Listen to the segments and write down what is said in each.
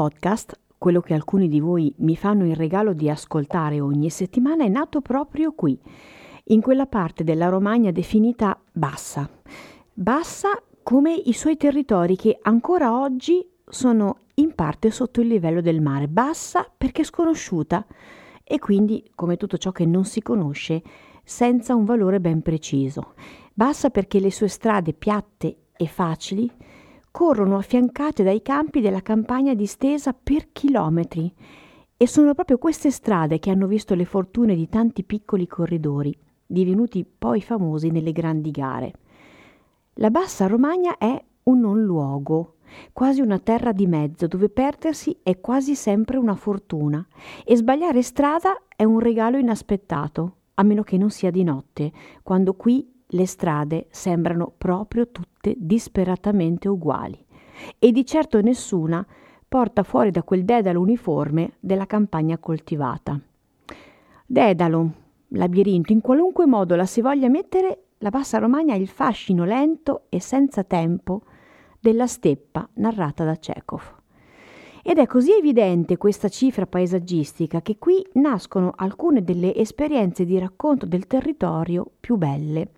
Podcast, quello che alcuni di voi mi fanno il regalo di ascoltare ogni settimana, è nato proprio qui, in quella parte della Romagna definita bassa. Bassa come i suoi territori che ancora oggi sono in parte sotto il livello del mare. Bassa perché sconosciuta e quindi, come tutto ciò che non si conosce, senza un valore ben preciso. Bassa perché le sue strade piatte e facili corrono affiancate dai campi della campagna distesa per chilometri e sono proprio queste strade che hanno visto le fortune di tanti piccoli corridori, divenuti poi famosi nelle grandi gare. La bassa Romagna è un non luogo, quasi una terra di mezzo dove perdersi è quasi sempre una fortuna e sbagliare strada è un regalo inaspettato, a meno che non sia di notte, quando qui le strade sembrano proprio tutte disperatamente uguali e di certo nessuna porta fuori da quel dedalo uniforme della campagna coltivata. Dedalo, labirinto, in qualunque modo la si voglia mettere, la Bassa Romagna ha il fascino lento e senza tempo della steppa narrata da Chekhov. Ed è così evidente questa cifra paesaggistica che qui nascono alcune delle esperienze di racconto del territorio più belle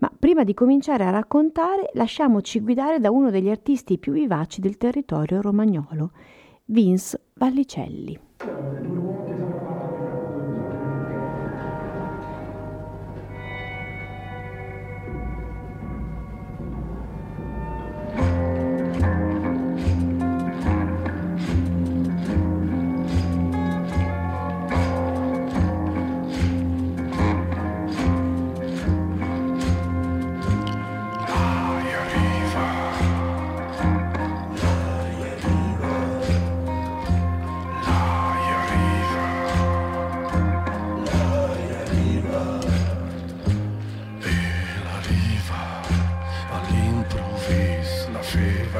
ma prima di cominciare a raccontare, lasciamoci guidare da uno degli artisti più vivaci del territorio romagnolo, Vince Vallicelli.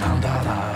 da da da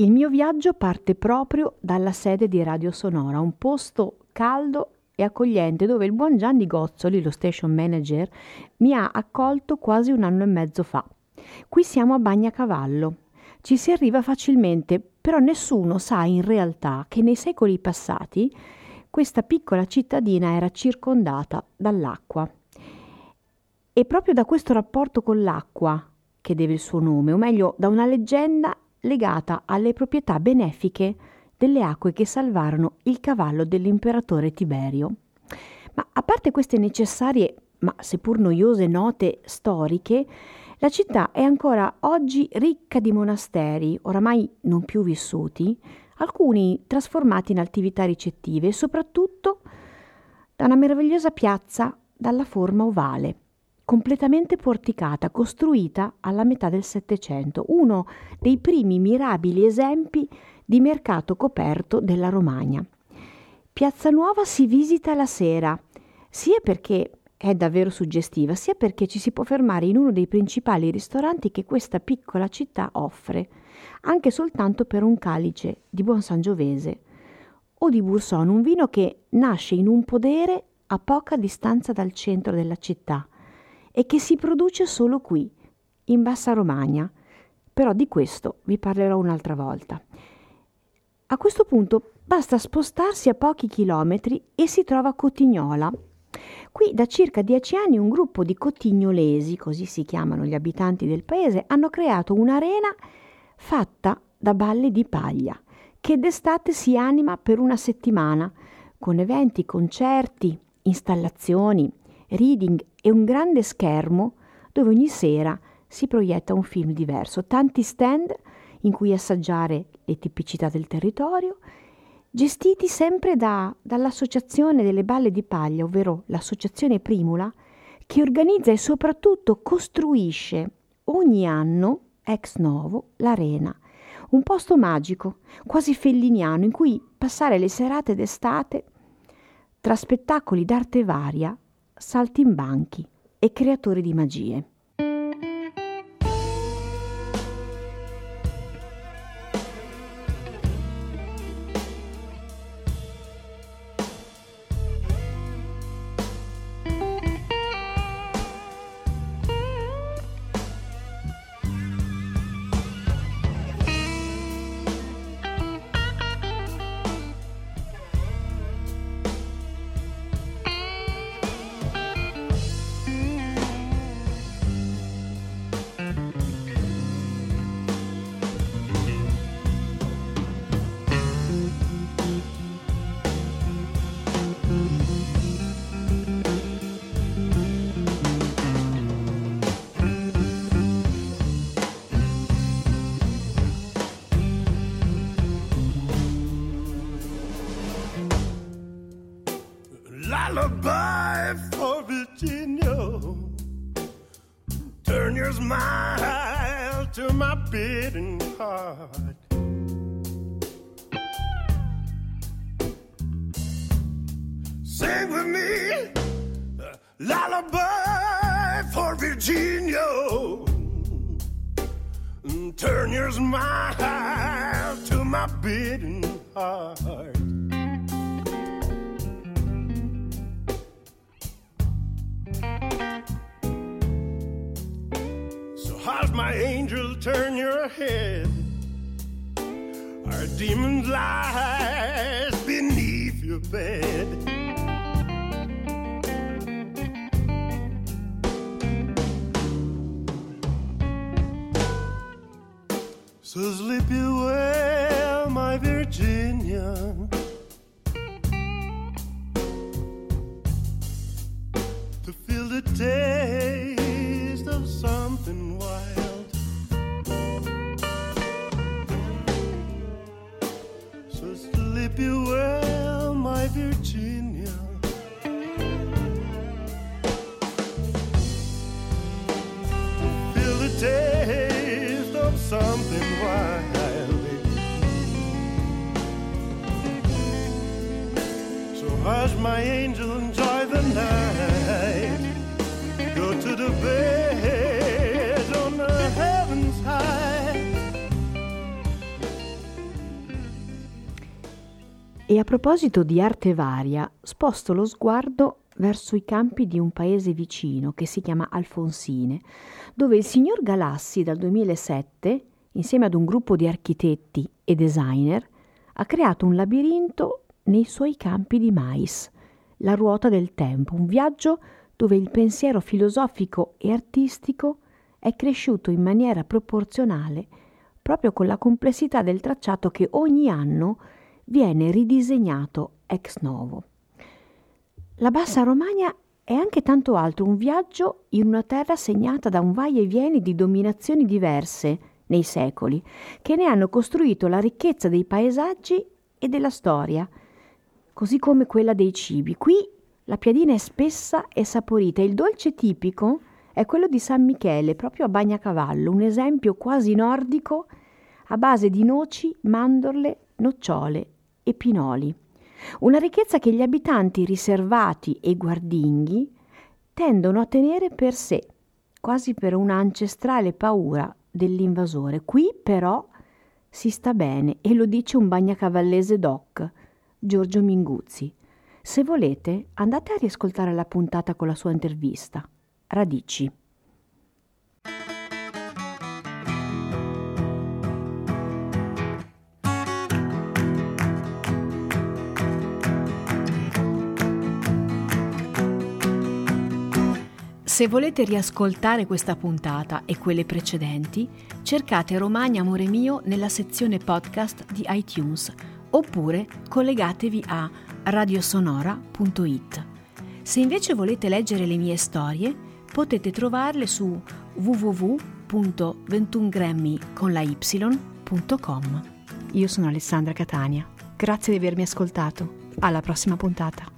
Il mio viaggio parte proprio dalla sede di Radio Sonora, un posto caldo e accogliente dove il buon Gianni Gozzoli, lo station manager, mi ha accolto quasi un anno e mezzo fa. Qui siamo a Bagnacavallo. Ci si arriva facilmente, però nessuno sa in realtà che nei secoli passati questa piccola cittadina era circondata dall'acqua. E proprio da questo rapporto con l'acqua che deve il suo nome, o meglio da una leggenda legata alle proprietà benefiche delle acque che salvarono il cavallo dell'imperatore Tiberio. Ma a parte queste necessarie, ma seppur noiose note storiche, la città è ancora oggi ricca di monasteri, oramai non più vissuti, alcuni trasformati in attività ricettive e soprattutto da una meravigliosa piazza dalla forma ovale completamente porticata, costruita alla metà del Settecento, uno dei primi mirabili esempi di mercato coperto della Romagna. Piazza Nuova si visita la sera, sia perché è davvero suggestiva, sia perché ci si può fermare in uno dei principali ristoranti che questa piccola città offre, anche soltanto per un calice di buon sangiovese o di Bourson, un vino che nasce in un podere a poca distanza dal centro della città e che si produce solo qui, in Bassa Romagna, però di questo vi parlerò un'altra volta. A questo punto basta spostarsi a pochi chilometri e si trova Cotignola. Qui da circa dieci anni un gruppo di cotignolesi, così si chiamano gli abitanti del paese, hanno creato un'arena fatta da balle di paglia, che d'estate si anima per una settimana, con eventi, concerti, installazioni, reading e un grande schermo dove ogni sera si proietta un film diverso, tanti stand in cui assaggiare le tipicità del territorio, gestiti sempre da, dall'Associazione delle Balle di Paglia, ovvero l'Associazione Primula, che organizza e soprattutto costruisce ogni anno, ex novo, l'arena, un posto magico, quasi felliniano, in cui passare le serate d'estate tra spettacoli d'arte varia saltimbanchi e creatori di magie. Beating heart. Sing with me, uh, lullaby for Virginia. Turn your smile to my beating heart. So how's my angel turn head? Our demons lies beneath your bed. So sleep you well, my Virginia. My angel, enjoy the night. Go to the bed on the heavens high. E a proposito di arte varia, sposto lo sguardo verso i campi di un paese vicino che si chiama Alfonsine, dove il signor Galassi dal 2007, insieme ad un gruppo di architetti e designer, ha creato un labirinto nei suoi campi di mais, la ruota del tempo, un viaggio dove il pensiero filosofico e artistico è cresciuto in maniera proporzionale proprio con la complessità del tracciato che ogni anno viene ridisegnato ex novo. La Bassa Romagna è anche tanto altro, un viaggio in una terra segnata da un vai e vieni di dominazioni diverse nei secoli, che ne hanno costruito la ricchezza dei paesaggi e della storia, così come quella dei cibi. Qui la piadina è spessa e saporita, il dolce tipico è quello di San Michele, proprio a Bagnacavallo, un esempio quasi nordico a base di noci, mandorle, nocciole e pinoli. Una ricchezza che gli abitanti riservati e guardinghi tendono a tenere per sé, quasi per un'ancestrale paura dell'invasore. Qui però si sta bene e lo dice un bagnacavallese doc, Giorgio Minguzzi. Se volete, andate a riascoltare la puntata con la sua intervista. Radici. Se volete riascoltare questa puntata e quelle precedenti, cercate Romagna Amore Mio nella sezione podcast di iTunes oppure collegatevi a radiosonora.it. Se invece volete leggere le mie storie, potete trovarle su www.21grammy.com. Io sono Alessandra Catania. Grazie di avermi ascoltato. Alla prossima puntata.